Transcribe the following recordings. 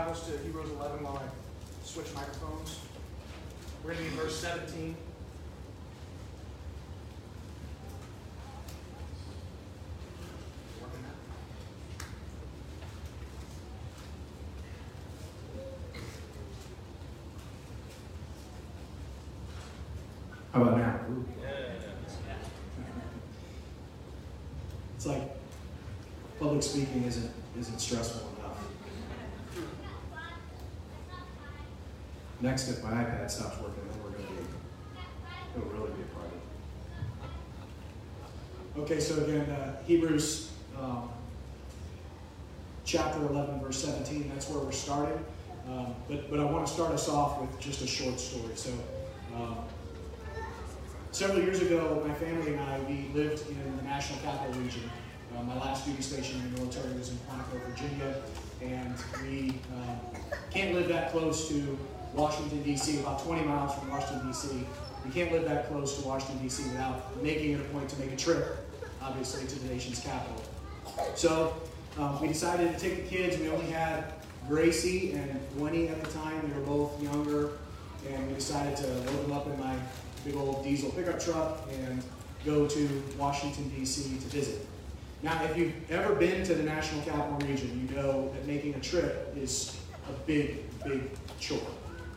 Bibles to Hebrews 11 while I switch microphones. We're going to be in verse 17. How about now? It's like public speaking isn't isn't stressful enough. Next, if my iPad stops working, then we're gonna be it'll really be a party. Okay, so again, uh, Hebrews um, chapter 11, verse 17. That's where we're starting. Um, but but I want to start us off with just a short story. So. Um, Several years ago, my family and I, we lived in the National Capital Region. Uh, my last duty station in the military was in Quantico, Virginia, and we um, can't live that close to Washington, D.C., about 20 miles from Washington, D.C. You can't live that close to Washington, D.C. without making it a point to make a trip, obviously, to the nation's capital. So um, we decided to take the kids. We only had Gracie and Winnie at the time. They were both younger, and we decided to load them up in my big old diesel pickup truck and go to Washington, D.C. to visit. Now, if you've ever been to the National Capital Region, you know that making a trip is a big, big chore.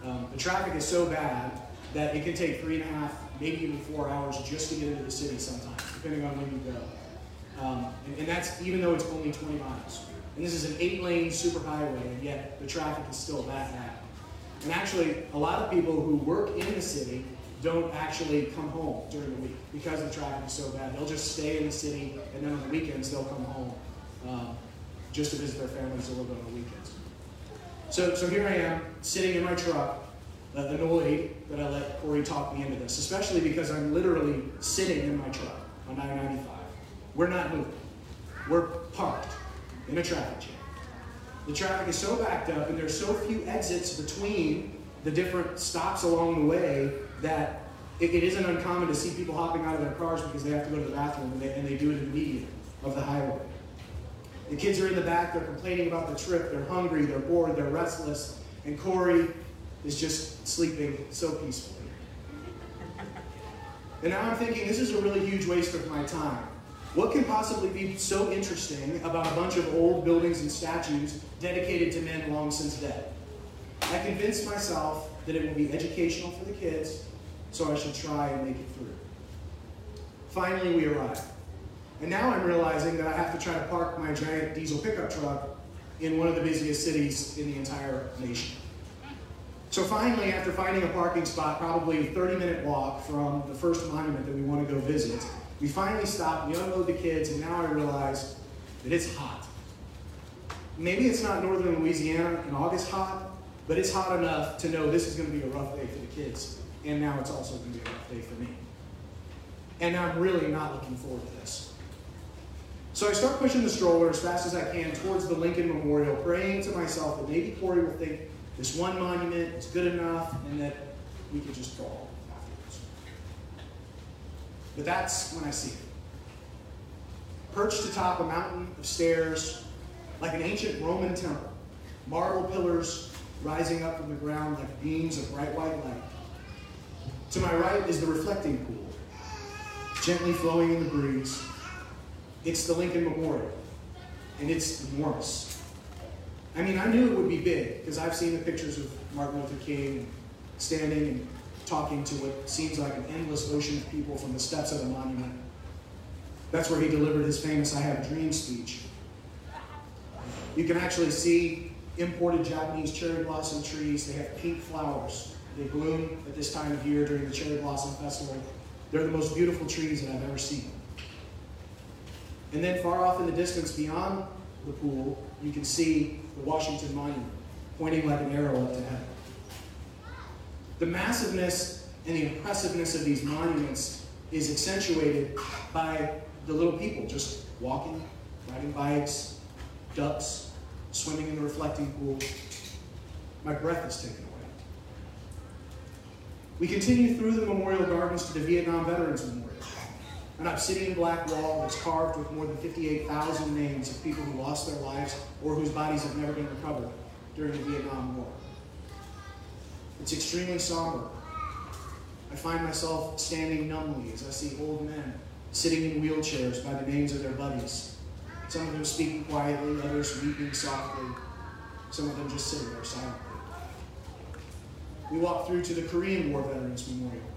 Um, the traffic is so bad that it can take three and a half, maybe even four hours just to get into the city sometimes, depending on when you go. Um, and, and that's even though it's only 20 miles. And this is an eight lane superhighway, and yet the traffic is still that bad. And actually, a lot of people who work in the city don't actually come home during the week because the traffic is so bad. They'll just stay in the city, and then on the weekends they'll come home um, just to visit their families a little bit on the weekends. So, so here I am sitting in my truck, uh, an that I let Corey talk me into this, especially because I'm literally sitting in my truck on 995. We're not moving. We're parked in a traffic jam. The traffic is so backed up, and there's so few exits between the different stops along the way that it, it isn't uncommon to see people hopping out of their cars because they have to go to the bathroom and they, and they do it in the of the highway. The kids are in the back, they're complaining about the trip, they're hungry, they're bored, they're restless, and Corey is just sleeping so peacefully. And now I'm thinking, this is a really huge waste of my time. What can possibly be so interesting about a bunch of old buildings and statues dedicated to men long since dead? I convinced myself that it will be educational for the kids, so I should try and make it through. Finally, we arrive. And now I'm realizing that I have to try to park my giant diesel pickup truck in one of the busiest cities in the entire nation. So finally, after finding a parking spot, probably a 30 minute walk from the first monument that we want to go visit, we finally stop, we unload the kids, and now I realize that it's hot. Maybe it's not northern Louisiana in August hot, but it's hot enough to know this is going to be a rough day for the kids. And now it's also going to be a rough day for me. And I'm really not looking forward to this. So I start pushing the stroller as fast as I can towards the Lincoln Memorial, praying to myself that maybe Corey will think this one monument is good enough and that we could just go afterwards. But that's when I see it. Perched atop a mountain of stairs, like an ancient Roman temple, marble pillars rising up from the ground like beams of bright white light. To my right is the reflecting pool, gently flowing in the breeze. It's the Lincoln Memorial, and it's enormous. I mean, I knew it would be big because I've seen the pictures of Martin Luther King standing and talking to what seems like an endless ocean of people from the steps of the monument. That's where he delivered his famous I Have a Dream speech. You can actually see imported Japanese cherry blossom trees. They have pink flowers. They bloom at this time of year during the Cherry Blossom Festival. They're the most beautiful trees that I've ever seen. And then far off in the distance beyond the pool, you can see the Washington Monument pointing like an arrow up to heaven. The massiveness and the impressiveness of these monuments is accentuated by the little people just walking, riding bikes, ducks, swimming in the reflecting pool. My breath is taken away. We continue through the memorial gardens to the Vietnam Veterans Memorial, an obsidian black wall that's carved with more than 58,000 names of people who lost their lives or whose bodies have never been recovered during the Vietnam War. It's extremely somber. I find myself standing numbly as I see old men sitting in wheelchairs by the names of their buddies. Some of them speaking quietly, others weeping softly, some of them just sitting there silently. We walk through to the Korean War Veterans Memorial.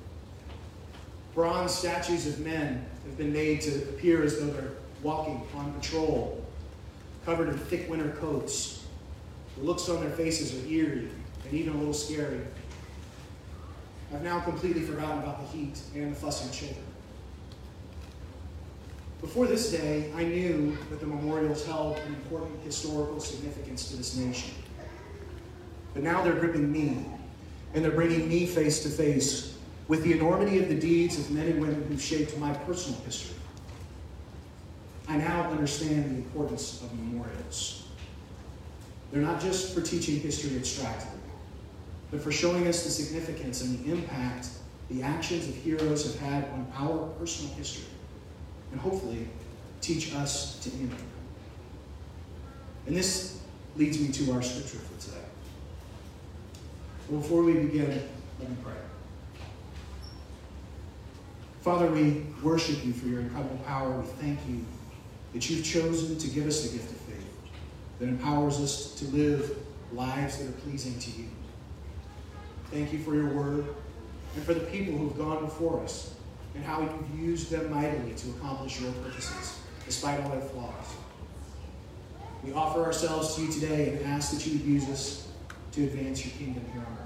Bronze statues of men have been made to appear as though they're walking on patrol, covered in thick winter coats. The looks on their faces are eerie and even a little scary. I've now completely forgotten about the heat and the fussing children. Before this day, I knew that the memorials held an important historical significance to this nation. But now they're gripping me, and they're bringing me face to face with the enormity of the deeds of men and women who shaped my personal history. I now understand the importance of memorials. They're not just for teaching history abstractly, but for showing us the significance and the impact the actions of heroes have had on our personal history, and hopefully teach us to emulate. And this leads me to our scripture for today. Before we begin, let me pray. Father, we worship you for your incredible power. We thank you that you've chosen to give us the gift of faith that empowers us to live lives that are pleasing to you. Thank you for your word and for the people who've gone before us and how you've used them mightily to accomplish your purposes, despite all their flaws. We offer ourselves to you today and ask that you would use us to advance your kingdom here on earth.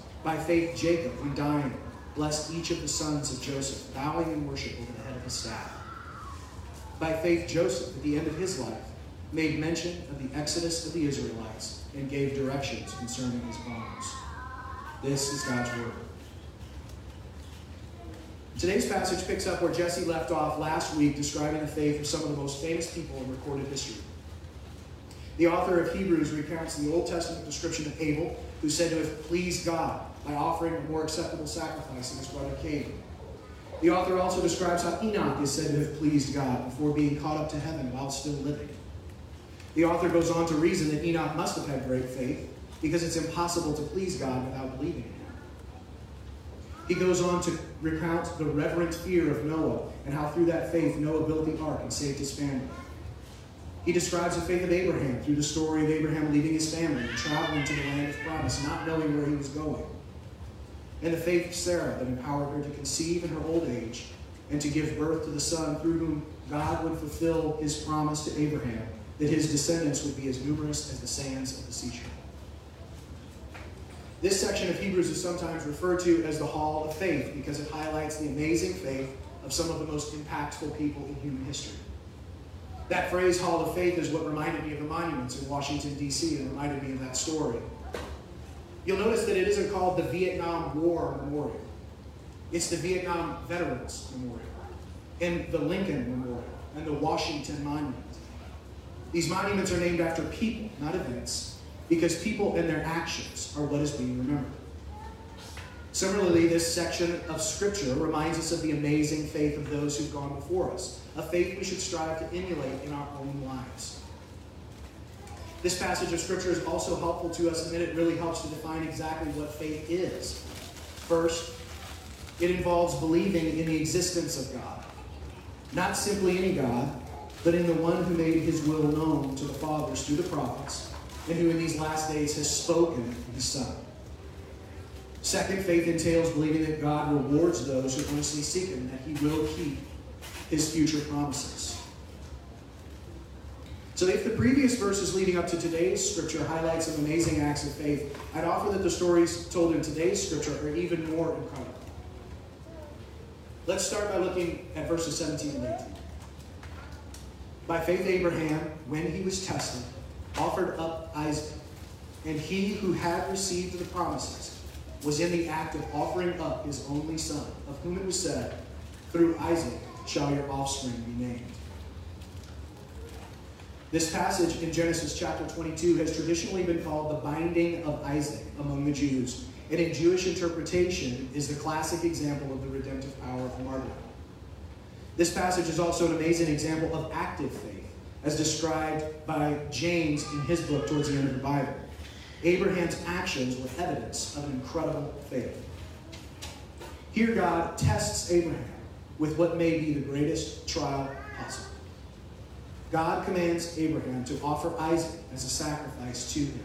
By faith, Jacob, when dying, blessed each of the sons of Joseph, bowing in worship over the head of his staff. By faith, Joseph, at the end of his life, made mention of the exodus of the Israelites and gave directions concerning his bones. This is God's word. Today's passage picks up where Jesse left off last week, describing the faith of some of the most famous people in recorded history. The author of Hebrews recounts the Old Testament description of Abel, who said to have pleased God by offering a more acceptable sacrifice than his brother Cain. The author also describes how Enoch is said to have pleased God before being caught up to heaven while still living. The author goes on to reason that Enoch must have had great faith because it's impossible to please God without believing in him. He goes on to recount the reverent fear of Noah and how through that faith Noah built the ark and saved his family. He describes the faith of Abraham through the story of Abraham leaving his family and traveling to the land of promise, not knowing where he was going and the faith of Sarah that empowered her to conceive in her old age and to give birth to the son through whom God would fulfill his promise to Abraham that his descendants would be as numerous as the sands of the seashore. This section of Hebrews is sometimes referred to as the Hall of Faith because it highlights the amazing faith of some of the most impactful people in human history. That phrase, Hall of Faith, is what reminded me of the monuments in Washington, D.C., and reminded me of that story. You'll notice that it isn't called the Vietnam War Memorial. It's the Vietnam Veterans Memorial, and the Lincoln Memorial, and the Washington Monument. These monuments are named after people, not events, because people and their actions are what is being remembered. Similarly, this section of Scripture reminds us of the amazing faith of those who've gone before us, a faith we should strive to emulate in our own lives. This passage of Scripture is also helpful to us that it really helps to define exactly what faith is. First, it involves believing in the existence of God. Not simply any God, but in the one who made his will known to the fathers through the prophets, and who in these last days has spoken his Son. Second, faith entails believing that God rewards those who earnestly seek him, that he will keep his future promises. So if the previous verses leading up to today's scripture highlight some amazing acts of faith, I'd offer that the stories told in today's scripture are even more incredible. Let's start by looking at verses 17 and 18. By faith, Abraham, when he was tested, offered up Isaac. And he who had received the promises was in the act of offering up his only son, of whom it was said, Through Isaac shall your offspring be named. This passage in Genesis chapter 22 has traditionally been called the binding of Isaac among the Jews, and in Jewish interpretation is the classic example of the redemptive power of martyrdom. This passage is also an amazing example of active faith, as described by James in his book towards the end of the Bible. Abraham's actions were evidence of an incredible faith. Here, God tests Abraham with what may be the greatest trial possible. God commands Abraham to offer Isaac as a sacrifice to him.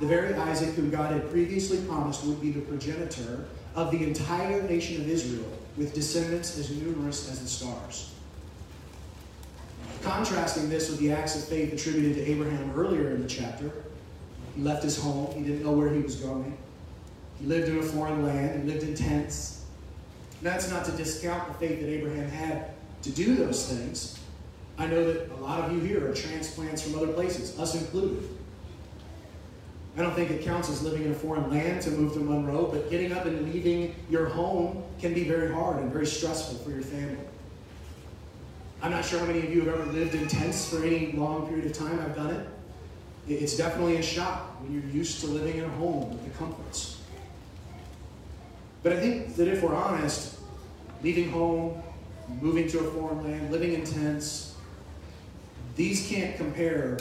The very Isaac whom God had previously promised would be the progenitor of the entire nation of Israel, with descendants as numerous as the stars. Contrasting this with the acts of faith attributed to Abraham earlier in the chapter, he left his home, he didn't know where he was going. He lived in a foreign land, he lived in tents. And that's not to discount the faith that Abraham had to do those things. I know that a lot of you here are transplants from other places, us included. I don't think it counts as living in a foreign land to move to Monroe, but getting up and leaving your home can be very hard and very stressful for your family. I'm not sure how many of you have ever lived in tents for any long period of time. I've done it. It's definitely a shock when you're used to living in a home with the comforts. But I think that if we're honest, leaving home, moving to a foreign land, living in tents, these can't compare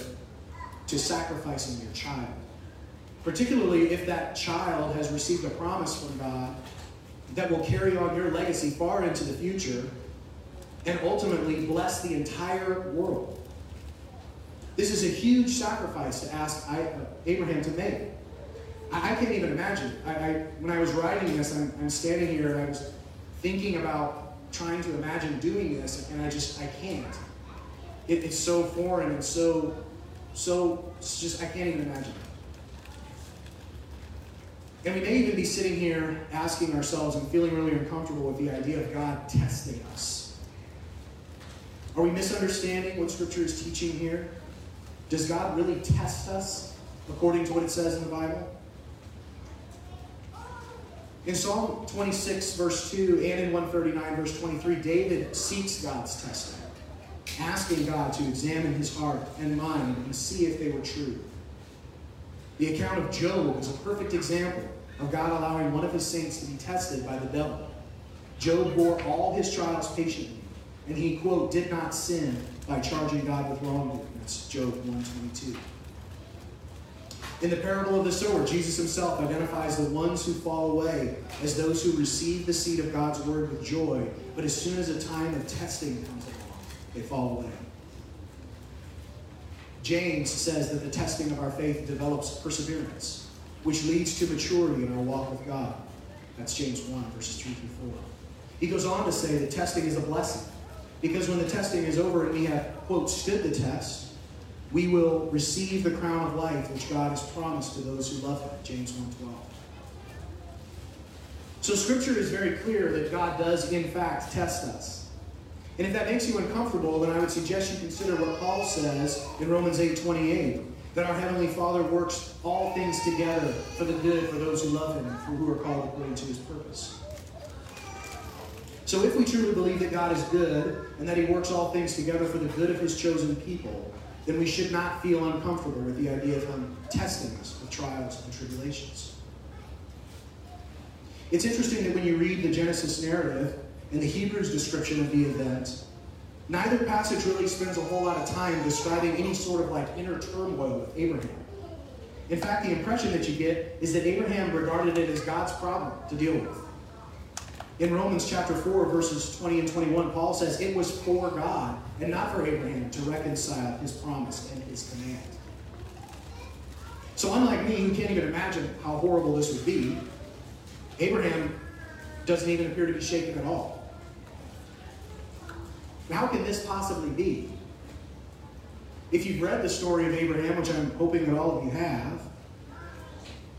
to sacrificing your child. Particularly if that child has received a promise from God that will carry on your legacy far into the future and ultimately bless the entire world. This is a huge sacrifice to ask uh, Abraham to make. I, can't even imagine. I, I, when I was writing this, I'm, I'm standing here and I was thinking about trying to imagine doing this, and I just I can't. It, it's so foreign and so so it's just I can't even imagine. And we may even be sitting here asking ourselves and feeling really uncomfortable with the idea of God testing us. Are we misunderstanding what Scripture is teaching here? Does God really test us according to what it says in the Bible? In Psalm 26, verse 2, and in 139, verse 23, David seeks God's testing, asking God to examine his heart and mind and see if they were true. The account of Job is a perfect example of God allowing one of his saints to be tested by the devil. Job bore all his trials patiently, and he, quote, did not sin by charging God with wrongdoing. That's Job 122. In the parable of the sower, Jesus himself identifies the ones who fall away as those who receive the seed of God's word with joy, but as soon as a time of testing comes they fall away. James says that the testing of our faith develops perseverance, which leads to maturity in our walk with God. That's James 1, verses 3 through 4. He goes on to say that testing is a blessing, because when the testing is over and we have, quote, stood the test, we will receive the crown of life which God has promised to those who love him, James 1.12. So scripture is very clear that God does in fact test us. And if that makes you uncomfortable, then I would suggest you consider what Paul says in Romans 8.28, that our Heavenly Father works all things together for the good for those who love him for who are called according to his purpose. So if we truly believe that God is good and that he works all things together for the good of his chosen people, then we should not feel uncomfortable with the idea of Him testing us with trials and tribulations. It's interesting that when you read the Genesis narrative and the Hebrews description of the event, neither passage really spends a whole lot of time describing any sort of like inner turmoil with Abraham. In fact, the impression that you get is that Abraham regarded it as God's problem to deal with. In Romans chapter 4, verses 20 and 21, Paul says, It was for God and not for Abraham to reconcile his promise and his command. So, unlike me, who can't even imagine how horrible this would be, Abraham doesn't even appear to be shaken at all. How can this possibly be? If you've read the story of Abraham, which I'm hoping that all of you have,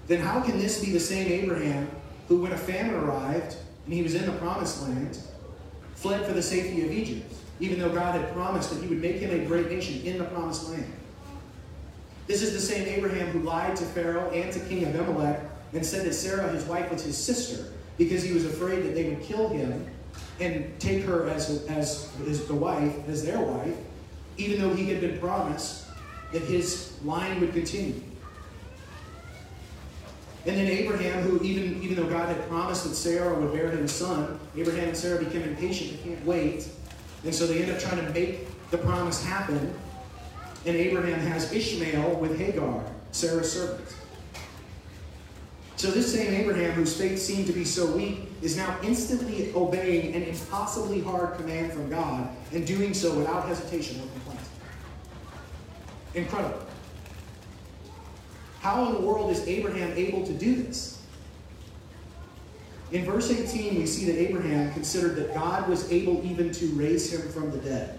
then how can this be the same Abraham who, when a famine arrived and he was in the promised land, fled for the safety of Egypt? even though God had promised that he would make him a great nation in the promised land. This is the same Abraham who lied to Pharaoh and to King Abimelech and said that Sarah, his wife, was his sister because he was afraid that they would kill him and take her as, as, as the wife, as their wife, even though he had been promised that his line would continue. And then Abraham, who even, even though God had promised that Sarah would bear him a son, Abraham and Sarah became impatient, they can't wait. And so they end up trying to make the promise happen. And Abraham has Ishmael with Hagar, Sarah's servant. So this same Abraham, whose faith seemed to be so weak, is now instantly obeying an impossibly hard command from God and doing so without hesitation or complaint. Incredible. How in the world is Abraham able to do this? In verse 18, we see that Abraham considered that God was able even to raise him from the dead.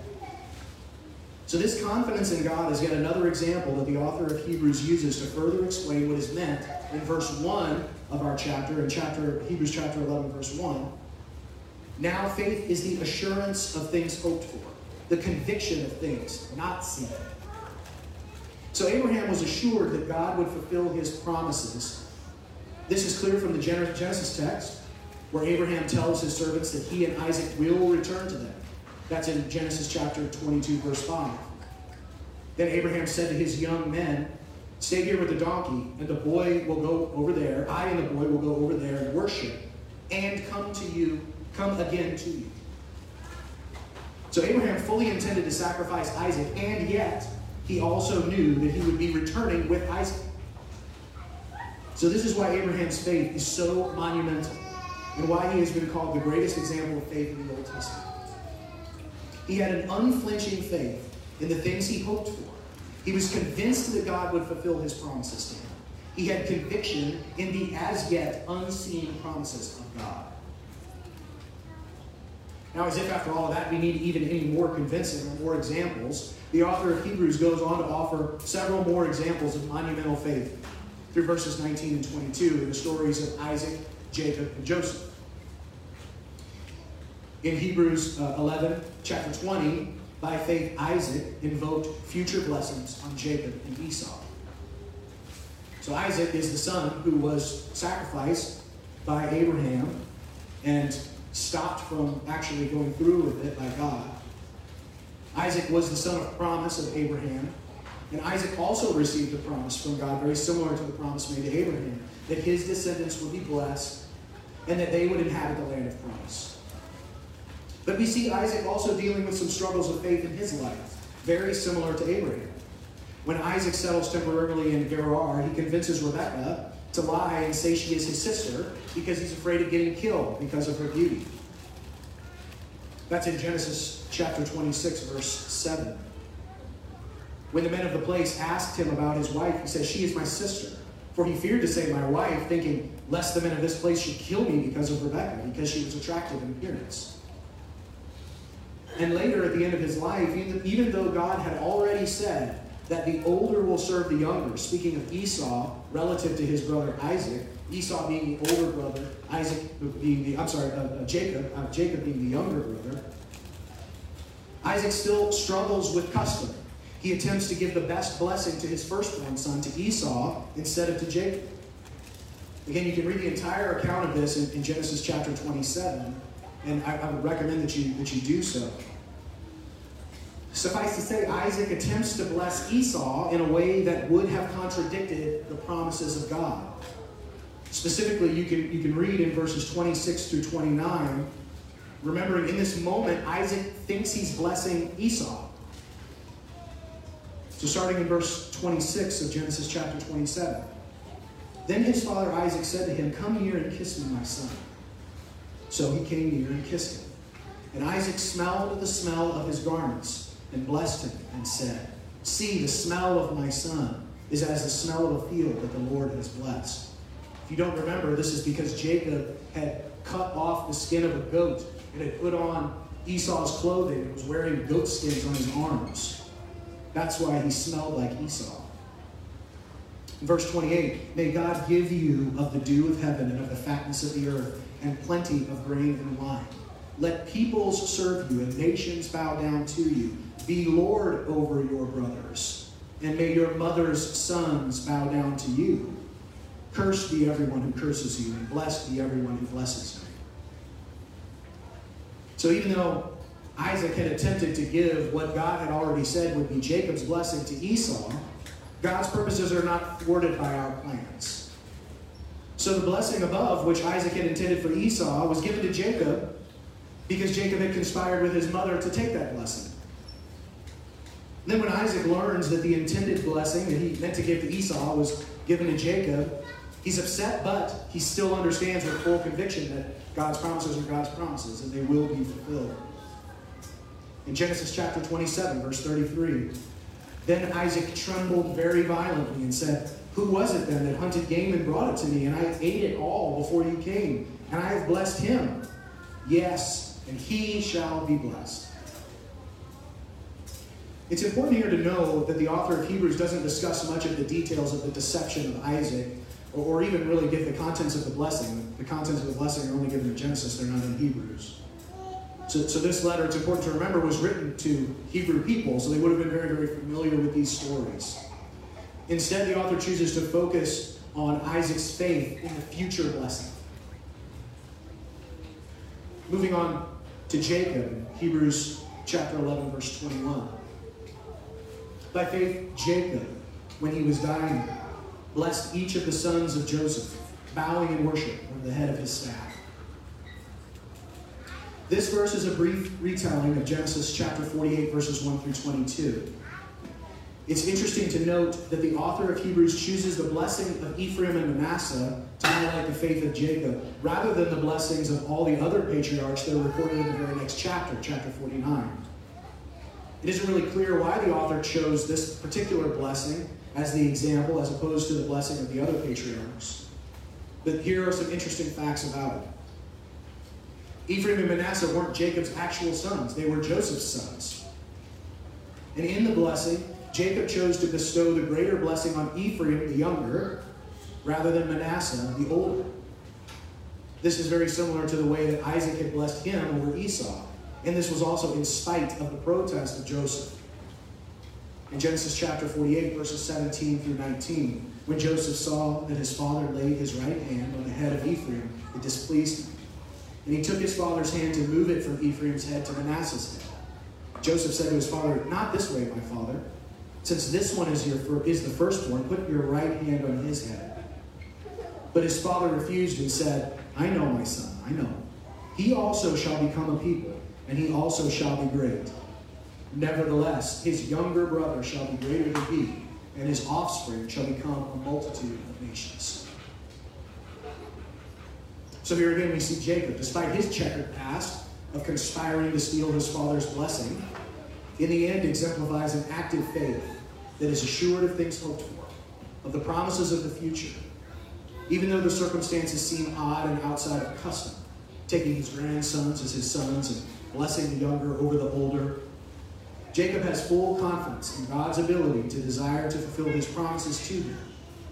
So, this confidence in God is yet another example that the author of Hebrews uses to further explain what is meant in verse 1 of our chapter, in chapter Hebrews chapter 11, verse 1. Now, faith is the assurance of things hoped for, the conviction of things not seen. So, Abraham was assured that God would fulfill his promises. This is clear from the Genesis text, where Abraham tells his servants that he and Isaac will return to them. That's in Genesis chapter 22, verse 5. Then Abraham said to his young men, Stay here with the donkey, and the boy will go over there. I and the boy will go over there and worship, and come to you, come again to you. So Abraham fully intended to sacrifice Isaac, and yet he also knew that he would be returning with Isaac. So this is why Abraham's faith is so monumental, and why he has been called the greatest example of faith in the Old Testament. He had an unflinching faith in the things he hoped for. He was convinced that God would fulfill his promises to him. He had conviction in the as yet unseen promises of God. Now, as if after all of that we need even any more convincing or more examples, the author of Hebrews goes on to offer several more examples of monumental faith through verses 19 and 22 in the stories of Isaac, Jacob, and Joseph. In Hebrews uh, 11, chapter 20, by faith Isaac invoked future blessings on Jacob and Esau. So Isaac is the son who was sacrificed by Abraham and stopped from actually going through with it by God. Isaac was the son of promise of Abraham. And Isaac also received a promise from God, very similar to the promise made to Abraham, that his descendants would be blessed and that they would inhabit the land of promise. But we see Isaac also dealing with some struggles of faith in his life, very similar to Abraham. When Isaac settles temporarily in Gerar, he convinces Rebekah to lie and say she is his sister because he's afraid of getting killed because of her beauty. That's in Genesis chapter 26, verse 7. When the men of the place asked him about his wife, he says, She is my sister. For he feared to say my wife, thinking, lest the men of this place should kill me because of Rebekah, because she was attractive in appearance. And later, at the end of his life, even, though God had already said that the older will serve the younger, speaking of Esau relative to his brother Isaac, Esau being the older brother, Isaac being the, I'm sorry, uh, uh, Jacob, uh, Jacob being the younger brother, Isaac still struggles with custom. He attempts to give the best blessing to his firstborn son, to Esau, instead of to Jacob. Again, you can read the entire account of this in, in Genesis chapter 27 and I, I would recommend that you, that you do so. Suffice to say, Isaac attempts to bless Esau in a way that would have contradicted the promises of God. Specifically, you can, you can read in verses 26 through 29, remembering in this moment, Isaac thinks he's blessing Esau. So, starting in verse 26 of Genesis chapter 27. Then his father Isaac said to him, Come here and kiss me, my son. So he came near and kissed him. And Isaac smelled the smell of his garments and blessed him and said, See, the smell of my son is as the smell of a field that the Lord has blessed. If you don't remember, this is because Jacob had cut off the skin of a goat and had put on Esau's clothing and was wearing goat skins on his arms. That's why he smelled like Esau. verse 28 May God give you of the dew of heaven and of the fatness of the earth and plenty of grain and wine, Let peoples serve you and nations bow down to you. Be Lord over your brothers, and may your mother's sons bow down to you. Cursed be everyone who curses you, and blessed be everyone who blesses you. So even though Isaac had attempted to give what God had already said would be Jacob's blessing to Esau, God's purposes are not thwarted by our plans. So the blessing above, which Isaac had intended for Esau, was given to Jacob because Jacob had conspired with his mother to take that blessing. then when Isaac learns that the intended blessing that he meant to give to Esau was given to Jacob, he's upset, but he still understands with full conviction that God's promises are God's promises and they will be fulfilled. In Genesis chapter 27, verse 33, then Isaac trembled very violently and said, Who was it then that hunted game and brought it to me? And I ate it all before you came, and I have blessed him. Yes, and he shall be blessed. It's important here to know that the author of Hebrews doesn't discuss much of the details of the deception of Isaac, or, even really give the contents of the blessing. The contents of the blessing are only given in Genesis, they're not in Hebrews. So, so this letter, it's important to remember, was written to Hebrew people, so they would have been very, very familiar with these stories. Instead, the author chooses to focus on Isaac's faith in the future blessing. Moving on to Jacob, Hebrews chapter 11, verse 21. By faith, Jacob, when he was dying, blessed each of the sons of Joseph, bowing in worship over the head of his staff. This verse is a brief retelling of Genesis chapter 48, verses 1 through 22. It's interesting to note that the author of Hebrews chooses the blessing of Ephraim and Manasseh to highlight the faith of Jacob, rather than the blessings of all the other patriarchs that are recorded in the very next chapter, chapter 49. It isn't really clear why the author chose this particular blessing as the example, as opposed to the blessing of the other patriarchs. But here are some interesting facts about it. Ephraim and Manasseh weren't Jacob's actual sons, they were Joseph's sons. And in the blessing, Jacob chose to bestow the greater blessing on Ephraim, the younger, rather than Manasseh, the older. This is very similar to the way that Isaac had blessed him over Esau. And this was also in spite of the protest of Joseph. In Genesis chapter 48, verses 17 through 19, when Joseph saw that his father laid his right hand on the head of Ephraim, it displeased him. And he took his father's hand to move it from Ephraim's head to Manasseh's head. Joseph said to his father, Not this way, my father. Since this one is, your, is the firstborn, put your right hand on his head. But his father refused and said, I know, my son, I know. He also shall become a people, and he also shall be great. Nevertheless, his younger brother shall be greater than he, and his offspring shall become a multitude of nations. So here again we see Jacob, despite his checkered past of conspiring to steal his father's blessing, in the end exemplifies an active faith that is assured of things hoped for, of the promises of the future, even though the circumstances seem odd and outside of custom, taking his grandsons as his sons and blessing the younger over the older. Jacob has full confidence in God's ability to desire to fulfill his promises to him.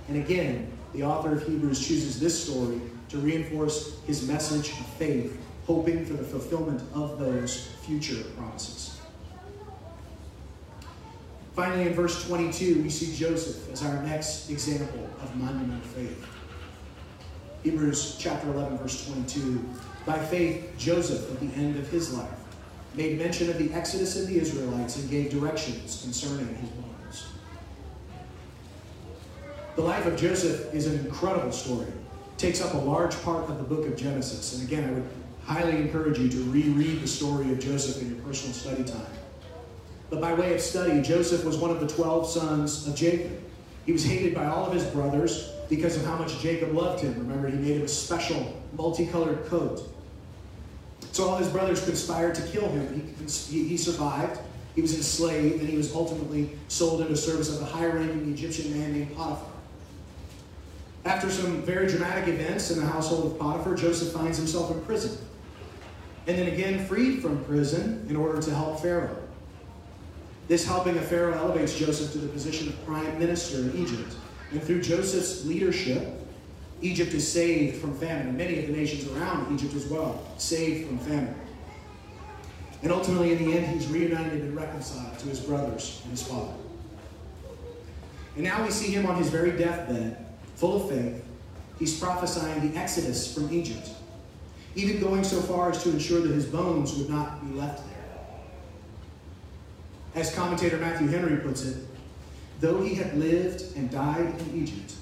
And again, the author of Hebrews chooses this story to reinforce his message of faith, hoping for the fulfillment of those future promises. Finally, in verse 22, we see Joseph as our next example of monumental faith. Hebrews chapter 11, verse 22. By faith, Joseph, at the end of his life, made mention of the exodus of the Israelites and gave directions concerning his bones. The life of Joseph is an incredible story It takes up a large part of the book of Genesis. And again, I would highly encourage you to reread the story of Joseph in your personal study time. But by way of study, Joseph was one of the 12 sons of Jacob. He was hated by all of his brothers because of how much Jacob loved him. Remember, he made him a special multicolored coat. So all his brothers conspired to kill him. He, he survived. He was enslaved, and he was ultimately sold into service of a high ranking Egyptian man named Potiphar. After some very dramatic events in the household of Potiphar, Joseph finds himself in prison. And then again, freed from prison in order to help Pharaoh. This helping of Pharaoh elevates Joseph to the position of prime minister in Egypt. And through Joseph's leadership, Egypt is saved from famine, and many of the nations around Egypt as well, saved from famine. And ultimately, in the end, he's reunited and reconciled to his brothers and his father. And now we see him on his very deathbed, full of faith. He's prophesying the exodus from Egypt, even going so far as to ensure that his bones would not be left there. As commentator Matthew Henry puts it, though he had lived and died in Egypt,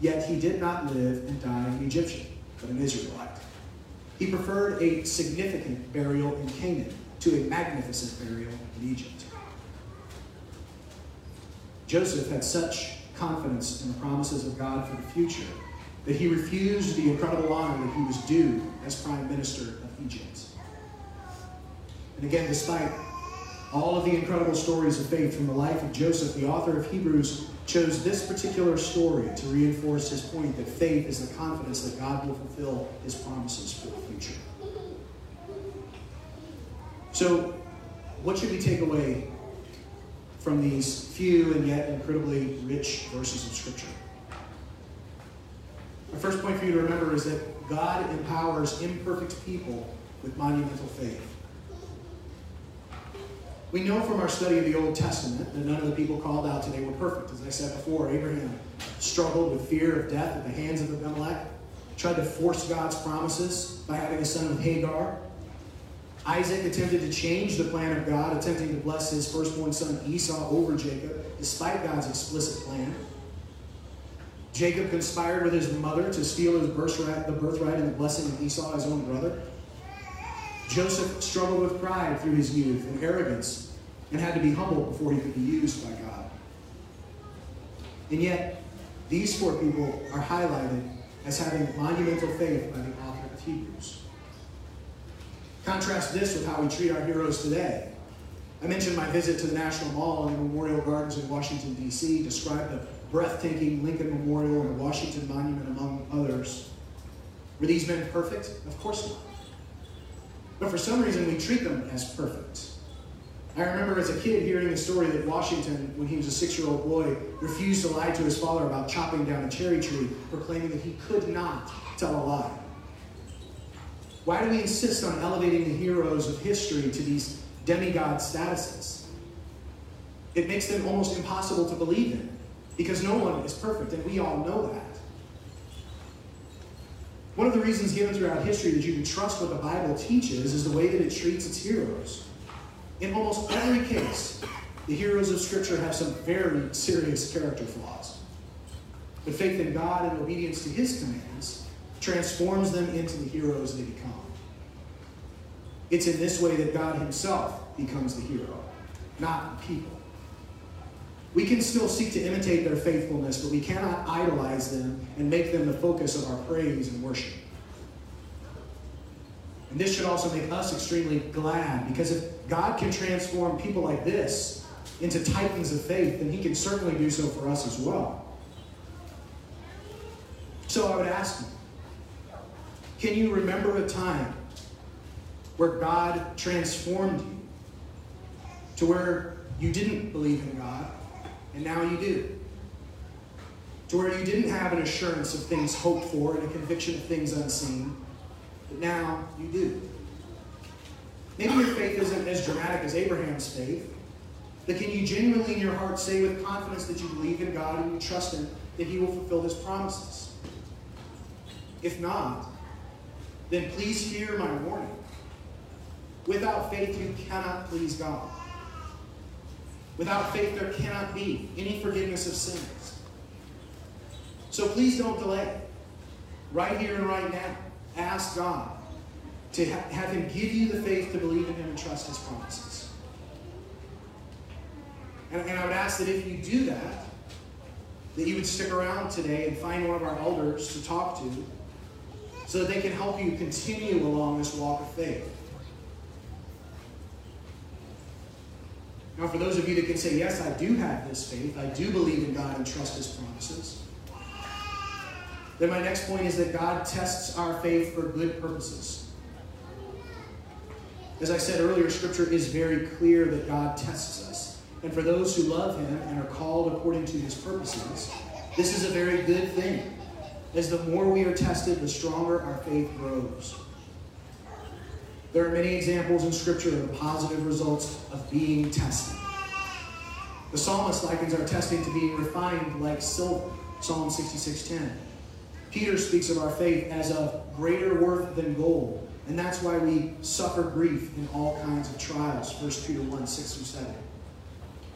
yet he did not live and die an Egyptian, but an Israelite. He preferred a significant burial in Canaan to a magnificent burial in Egypt. Joseph had such confidence in the promises of God for the future that he refused the incredible honor that he was due as prime minister of Egypt. And again, despite all of the incredible stories of faith from the life of Joseph, the author of Hebrews chose this particular story to reinforce his point that faith is the confidence that God will fulfill his promises for the future. So, what should we take away from these few and yet incredibly rich verses of Scripture? My first point for you to remember is that God empowers imperfect people with monumental faith. We know from our study of the Old Testament that none of the people called out today were perfect. As I said before, Abraham struggled with fear of death at the hands of Abimelech, tried to force God's promises by having a son with Hagar. Isaac attempted to change the plan of God, attempting to bless his firstborn son Esau over Jacob, despite God's explicit plan. Jacob conspired with his mother to steal his birthright, the birthright and the blessing of Esau, his own brother. Joseph struggled with pride through his youth and arrogance and had to be humbled before he could be used by God. And yet, these four people are highlighted as having monumental faith by the author of Hebrews. Contrast this with how we treat our heroes today. I mentioned my visit to the National Mall and the Memorial Gardens in Washington, D.C., described the breathtaking Lincoln Memorial and the Washington Monument, among others. Were these men perfect? Of course not. But for some reason, we treat them as perfect. I remember as a kid hearing the story that Washington, when he was a six year old boy, refused to lie to his father about chopping down a cherry tree, proclaiming that he could not tell a lie. Why do we insist on elevating the heroes of history to these demigod statuses? It makes them almost impossible to believe in because no one is perfect, and we all know that. One of the reasons given throughout history that you can trust what the Bible teaches is the way that it treats its heroes. In almost every case, the heroes of Scripture have some very serious character flaws. But faith in God and obedience to His commands transforms them into the heroes they become. It's in this way that God Himself becomes the hero, not people. We can still seek to imitate their faithfulness, but we cannot idolize them and make them the focus of our praise and worship. And this should also make us extremely glad because if God can transform people like this into titans of faith, then He can certainly do so for us as well. So I would ask you can you remember a time where God transformed you to where you didn't believe in God? And now you do. To where you didn't have an assurance of things hoped for and a conviction of things unseen, but now you do. Maybe your faith isn't as dramatic as Abraham's faith, but can you genuinely in your heart say with confidence that you believe in God and you trust Him that He will fulfill His promises? If not, then please hear my warning. Without faith, you cannot please God. Without faith, there cannot be any forgiveness of sins. So please don't delay. Right here and right now, ask God to ha- have Him give you the faith to believe in Him and trust His promises. And, and I would ask that if you do that, that you would stick around today and find one of our elders to talk to so that they can help you continue along this walk of faith. Now, for those of you that can say, Yes, I do have this faith, I do believe in God and trust His promises, then my next point is that God tests our faith for good purposes. As I said earlier, Scripture is very clear that God tests us. And for those who love Him and are called according to His purposes, this is a very good thing. As the more we are tested, the stronger our faith grows. There are many examples in Scripture of the positive results of being tested. The psalmist likens our testing to being refined like silver, Psalm 66:10. Peter speaks of our faith as of greater worth than gold, and that's why we suffer grief in all kinds of trials, 1 Peter 1, 6 through 7.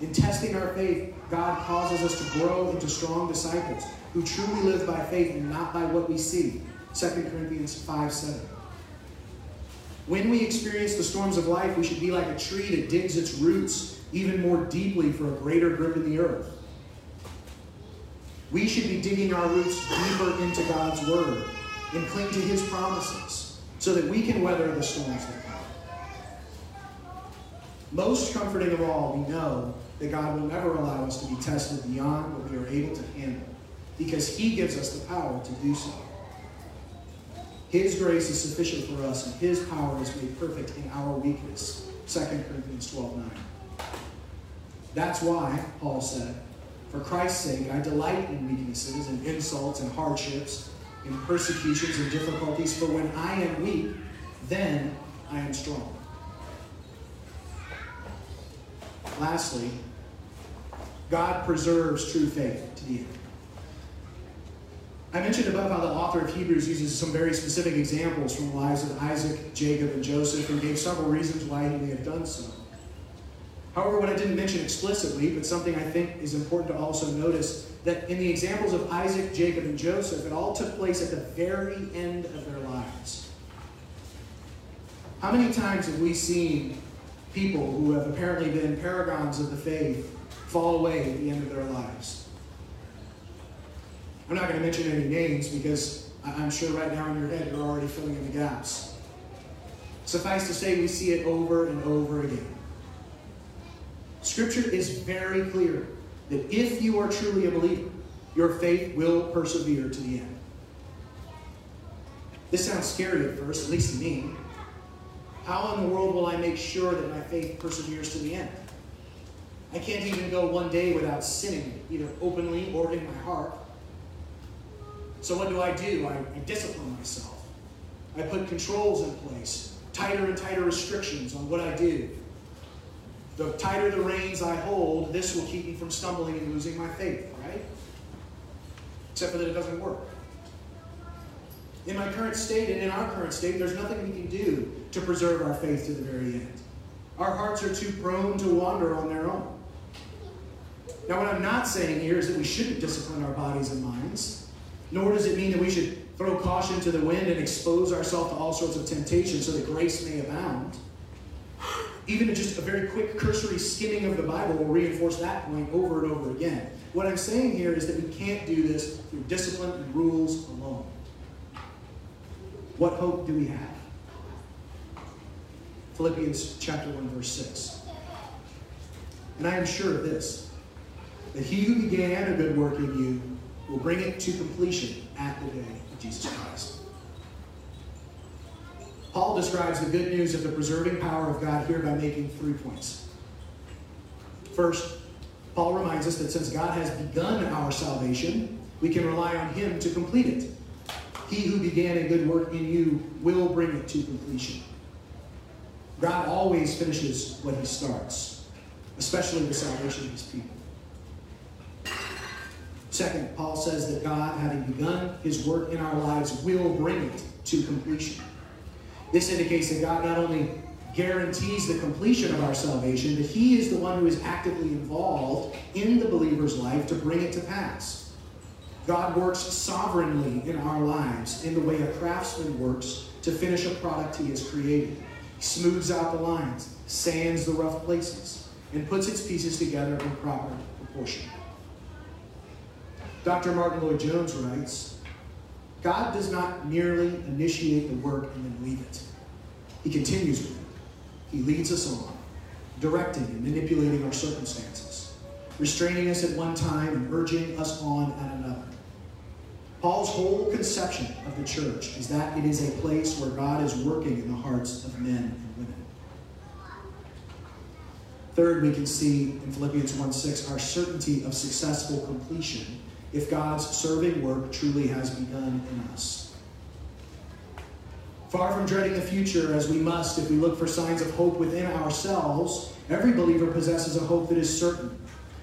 In testing our faith, God causes us to grow into strong disciples who truly live by faith and not by what we see, 2 Corinthians 5, 7. When we experience the storms of life, we should be like a tree that digs its roots even more deeply for a greater grip in the earth. We should be digging our roots deeper into God's Word and cling to His promises so that we can weather the storms that come. Most comforting of all, we know that God will never allow us to be tested beyond what we are able to handle because He gives us the power to do so. His grace is sufficient for us, and His power is made perfect in our weakness. 2 Corinthians 12 9. That's why, Paul said, for Christ's sake, I delight in weaknesses and insults and hardships, in persecutions and difficulties, for when I am weak, then I am strong. Lastly, God preserves true faith to the end. I mentioned above how the author of Hebrews uses some very specific examples from the lives of Isaac, Jacob, and Joseph, and gave several reasons why he may have done so. However, what I didn't mention explicitly, but something I think is important to also notice, that in the examples of Isaac, Jacob, and Joseph, it all took place at the very end of their lives. How many times have we seen people who have apparently been paragons of the faith fall away at the end of their lives? I'm not going to mention any names because I'm sure right now in your head you're already filling in the gaps. Suffice to say, we see it over and over again. Scripture is very clear that if you are truly a believer, your faith will persevere to the end. This sounds scary at first, at least to me. How in the world will I make sure that my faith perseveres to the end? I can't even go one day without sinning, either openly or in my heart. So what do I do? I, I discipline myself. I put controls in place, tighter and tighter restrictions on what I do. The tighter the reins I hold, this will keep me from stumbling and losing my faith, right? Except for that it doesn't work. In my current state and in our current state, there's nothing we can do to preserve our faith to the very end. Our hearts are too prone to wander on their own. Now, what I'm not saying here is that we shouldn't discipline our bodies and minds. Nor does it mean that we should throw caution to the wind and expose ourselves to all sorts of temptation so that grace may abound. Even just a very quick cursory skimming of the Bible will reinforce that point over and over again. What I'm saying here is that we can't do this through discipline and rules alone. What hope do we have? Philippians chapter 1, verse 6. And I am sure of this, that he who began a good work in you will bring it to completion at the day of Jesus Christ. Paul describes the good news of the preserving power of God here by making three points. First, Paul reminds us that since God has begun our salvation, we can rely on Him to complete it. He who began a good work in you will bring it to completion. God always finishes what He starts, especially the salvation of His people. Second, Paul says that God, having begun his work in our lives, will bring it to completion. This indicates that God not only guarantees the completion of our salvation, but he is the one who is actively involved in the believer's life to bring it to pass. God works sovereignly in our lives in the way a craftsman works to finish a product he has created. He smooths out the lines, sands the rough places, and puts its pieces together in proper proportion. Dr. Martyn Lloyd-Jones writes God does not merely initiate the work and then leave it, He continues with it. He leads us on, directing and manipulating our circumstances, restraining us at one time and urging us on at another. Paul's whole conception of the church is that it is a place where God is working in the hearts of men and women. Third, we can see in Philippians 1 6 our certainty of successful completion if God's serving work truly has begun in us. Far from dreading the future, as we must if we look for signs of hope within ourselves, every believer possesses a hope that is certain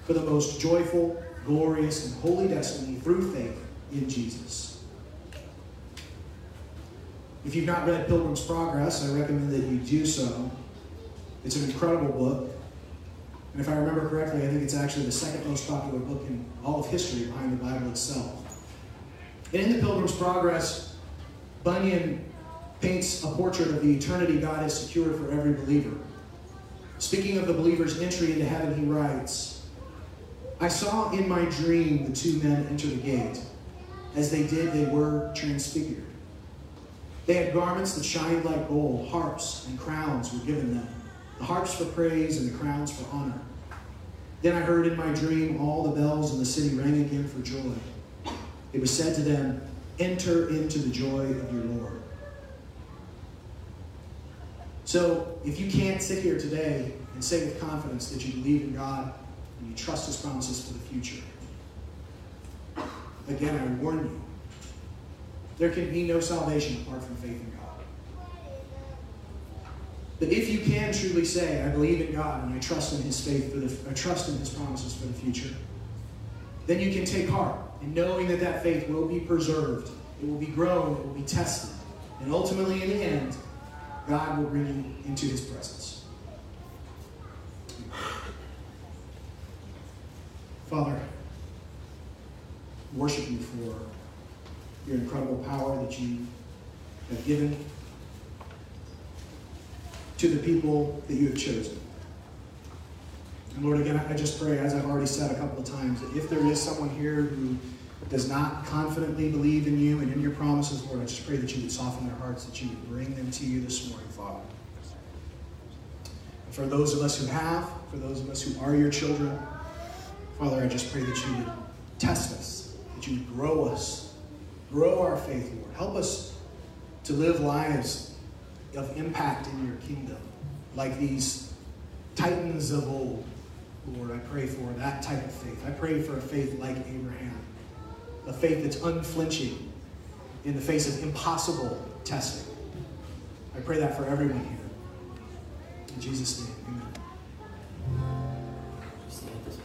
for the most joyful, glorious, and holy destiny through faith in Jesus. If you've not read Pilgrim's Progress, I recommend that you do so. It's an incredible book. And if I remember correctly, I think it's actually the second most popular book in all of history behind the Bible itself. And in The Pilgrim's Progress, Bunyan paints a portrait of the eternity God has secured for every believer. Speaking of the believer's entry into heaven, he writes I saw in my dream the two men enter the gate. As they did, they were transfigured. They had garments that shined like gold, harps and crowns were given them the harps for praise and the crowns for honor. Then I heard in my dream all the bells in the city rang again for joy. It was said to them, Enter into the joy of your Lord. So, if you can't sit here today and say with confidence that you believe in God and you trust His promises for the future, again, I warn you, there can be no salvation apart from faith in God. But if you can truly say, I believe in God and I trust in His faith for the, I trust in His promises for the future, then you can take heart in knowing that that faith will be preserved, it will be grown, it will be tested, and ultimately, in the end, God will bring you into His presence. Father, worship you for your incredible power that you have given to the people that you have chosen. And Lord, again, I just pray, as I've already said a couple of times, that if there is someone here who does not confidently believe in you and in your promises, Lord, I just pray that you would soften their hearts, that you would bring them to you this morning, Father. And for those of us who have, for those of us who are your children, Father, I just pray that you would test us, that you would grow us, grow our faith, Lord. Help us to live lives of impact in your kingdom, like these titans of old. Lord, I pray for that type of faith. I pray for a faith like Abraham, a faith that's unflinching in the face of impossible testing. I pray that for everyone here. In Jesus' name,